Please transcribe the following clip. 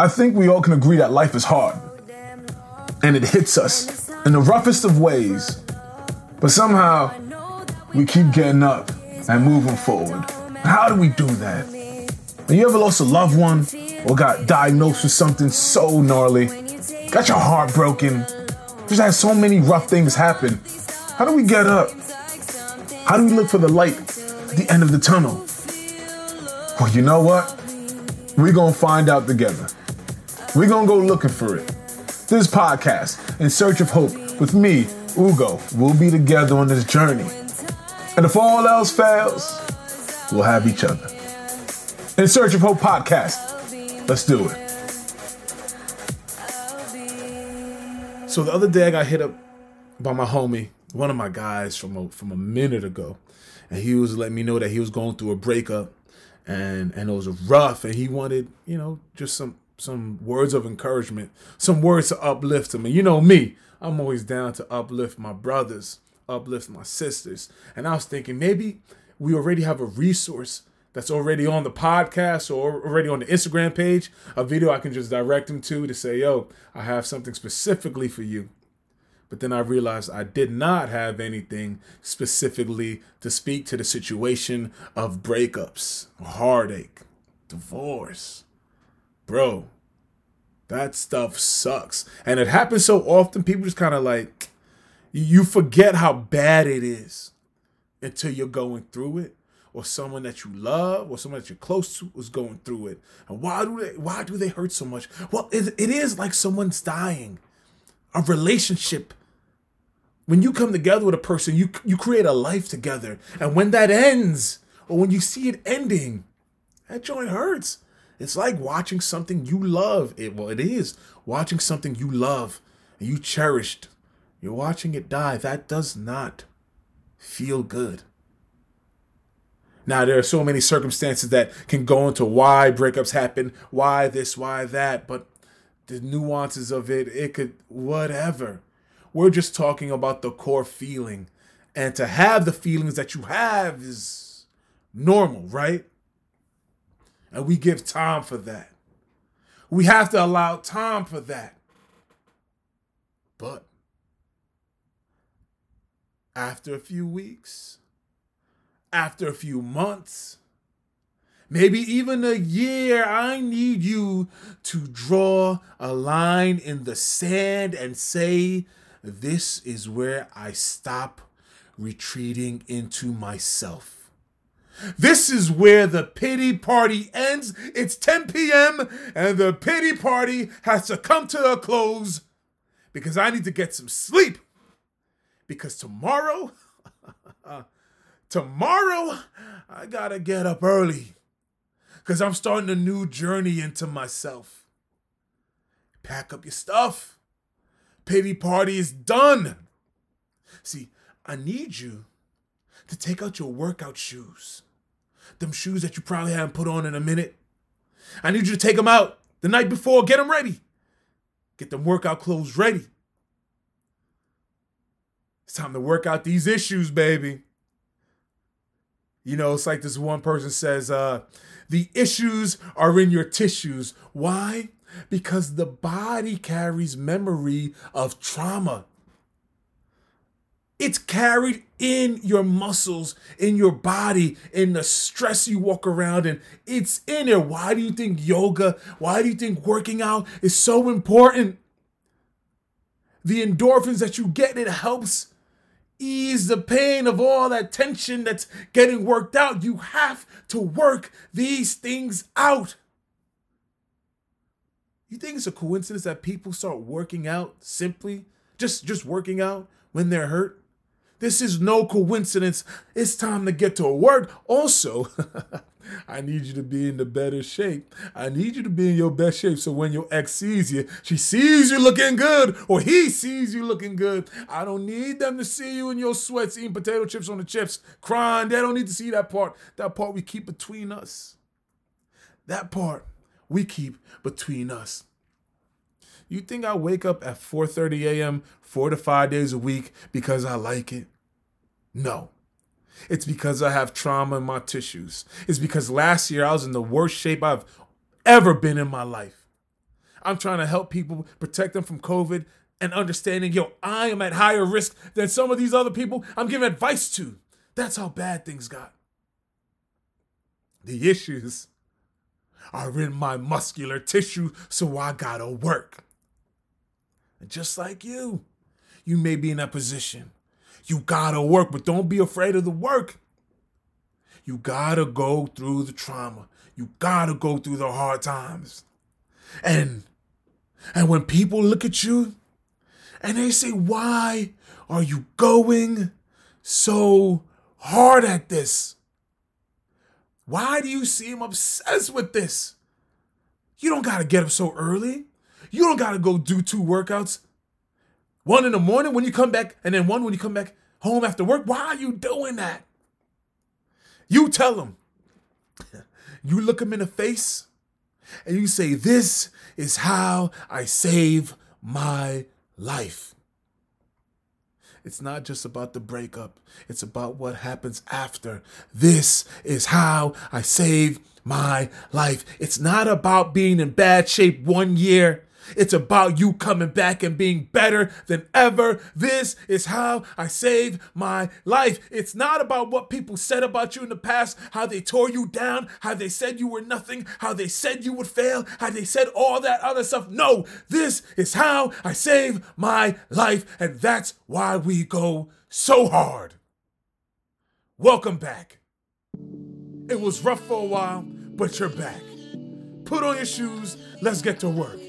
I think we all can agree that life is hard and it hits us in the roughest of ways, but somehow we keep getting up and moving forward. How do we do that? Have you ever lost a loved one or got diagnosed with something so gnarly? Got your heart broken? Just had so many rough things happen. How do we get up? How do we look for the light at the end of the tunnel? Well, you know what? We're to find out together. We're going to go looking for it. This podcast, In Search of Hope, with me, Ugo, we'll be together on this journey. And if all else fails, we'll have each other. In Search of Hope podcast. Let's do it. So the other day I got hit up by my homie, one of my guys from a, from a minute ago, and he was letting me know that he was going through a breakup, and and it was rough, and he wanted you know just some some words of encouragement, some words to uplift him. And you know me, I'm always down to uplift my brothers, uplift my sisters, and I was thinking maybe we already have a resource that's already on the podcast or already on the Instagram page, a video I can just direct them to to say, yo, I have something specifically for you. But then I realized I did not have anything specifically to speak to the situation of breakups, heartache, divorce. Bro, that stuff sucks. And it happens so often, people just kind of like, you forget how bad it is until you're going through it or someone that you love or someone that you're close to is going through it. And why do they why do they hurt so much? Well, it, it is like someone's dying. A relationship when you come together with a person, you you create a life together. And when that ends, or when you see it ending, that joint hurts. It's like watching something you love. It well, it is watching something you love and you cherished. You're watching it die. That does not feel good. Now there are so many circumstances that can go into why breakups happen, why this, why that, but the nuances of it, it could whatever. We're just talking about the core feeling. And to have the feelings that you have is normal, right? And we give time for that. We have to allow time for that. But after a few weeks, after a few months, maybe even a year, I need you to draw a line in the sand and say, this is where I stop retreating into myself. This is where the pity party ends. It's 10 p.m. and the pity party has to come to a close because I need to get some sleep. Because tomorrow, tomorrow, I gotta get up early because I'm starting a new journey into myself. Pack up your stuff pity party is done. See, I need you to take out your workout shoes. Them shoes that you probably haven't put on in a minute. I need you to take them out the night before, get them ready. Get them workout clothes ready. It's time to work out these issues, baby. You know, it's like this one person says, uh, the issues are in your tissues. Why? because the body carries memory of trauma. It's carried in your muscles, in your body, in the stress you walk around in. It's in there. Why do you think yoga, why do you think working out is so important? The endorphins that you get, it helps ease the pain of all that tension that's getting worked out. You have to work these things out. You think it's a coincidence that people start working out simply just just working out when they're hurt? This is no coincidence. It's time to get to work. Also, I need you to be in the better shape. I need you to be in your best shape so when your ex sees you, she sees you looking good or he sees you looking good. I don't need them to see you in your sweats eating potato chips on the chips, crying. They don't need to see that part. That part we keep between us. That part we keep between us. You think I wake up at 4:30 a.m. 4 to 5 days a week because I like it? No. It's because I have trauma in my tissues. It's because last year I was in the worst shape I've ever been in my life. I'm trying to help people, protect them from COVID, and understanding, yo, I am at higher risk than some of these other people I'm giving advice to. That's how bad things got. The issues are in my muscular tissue, so I gotta work. Just like you, you may be in that position. You gotta work, but don't be afraid of the work. You gotta go through the trauma. You gotta go through the hard times. And and when people look at you and they say, Why are you going so hard at this? Why do you seem obsessed with this? You don't gotta get up so early. You don't gotta go do two workouts. One in the morning when you come back, and then one when you come back home after work. Why are you doing that? You tell them. You look them in the face and you say, This is how I save my life. It's not just about the breakup, it's about what happens after. This is how I save my life. It's not about being in bad shape one year it's about you coming back and being better than ever. This is how I save my life. It's not about what people said about you in the past, how they tore you down, how they said you were nothing, how they said you would fail, how they said all that other stuff. No, this is how I save my life. And that's why we go so hard. Welcome back. It was rough for a while, but you're back. Put on your shoes, let's get to work.